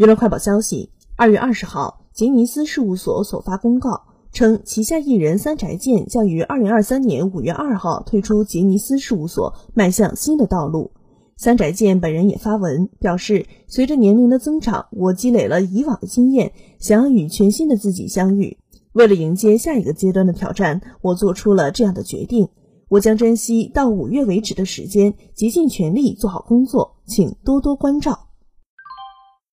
娱乐快报消息：二月二十号，杰尼斯事务所所发公告称，旗下艺人三宅健将于二零二三年五月二号退出杰尼斯事务所，迈向新的道路。三宅健本人也发文表示，随着年龄的增长，我积累了以往的经验，想要与全新的自己相遇。为了迎接下一个阶段的挑战，我做出了这样的决定。我将珍惜到五月为止的时间，竭尽全力做好工作，请多多关照。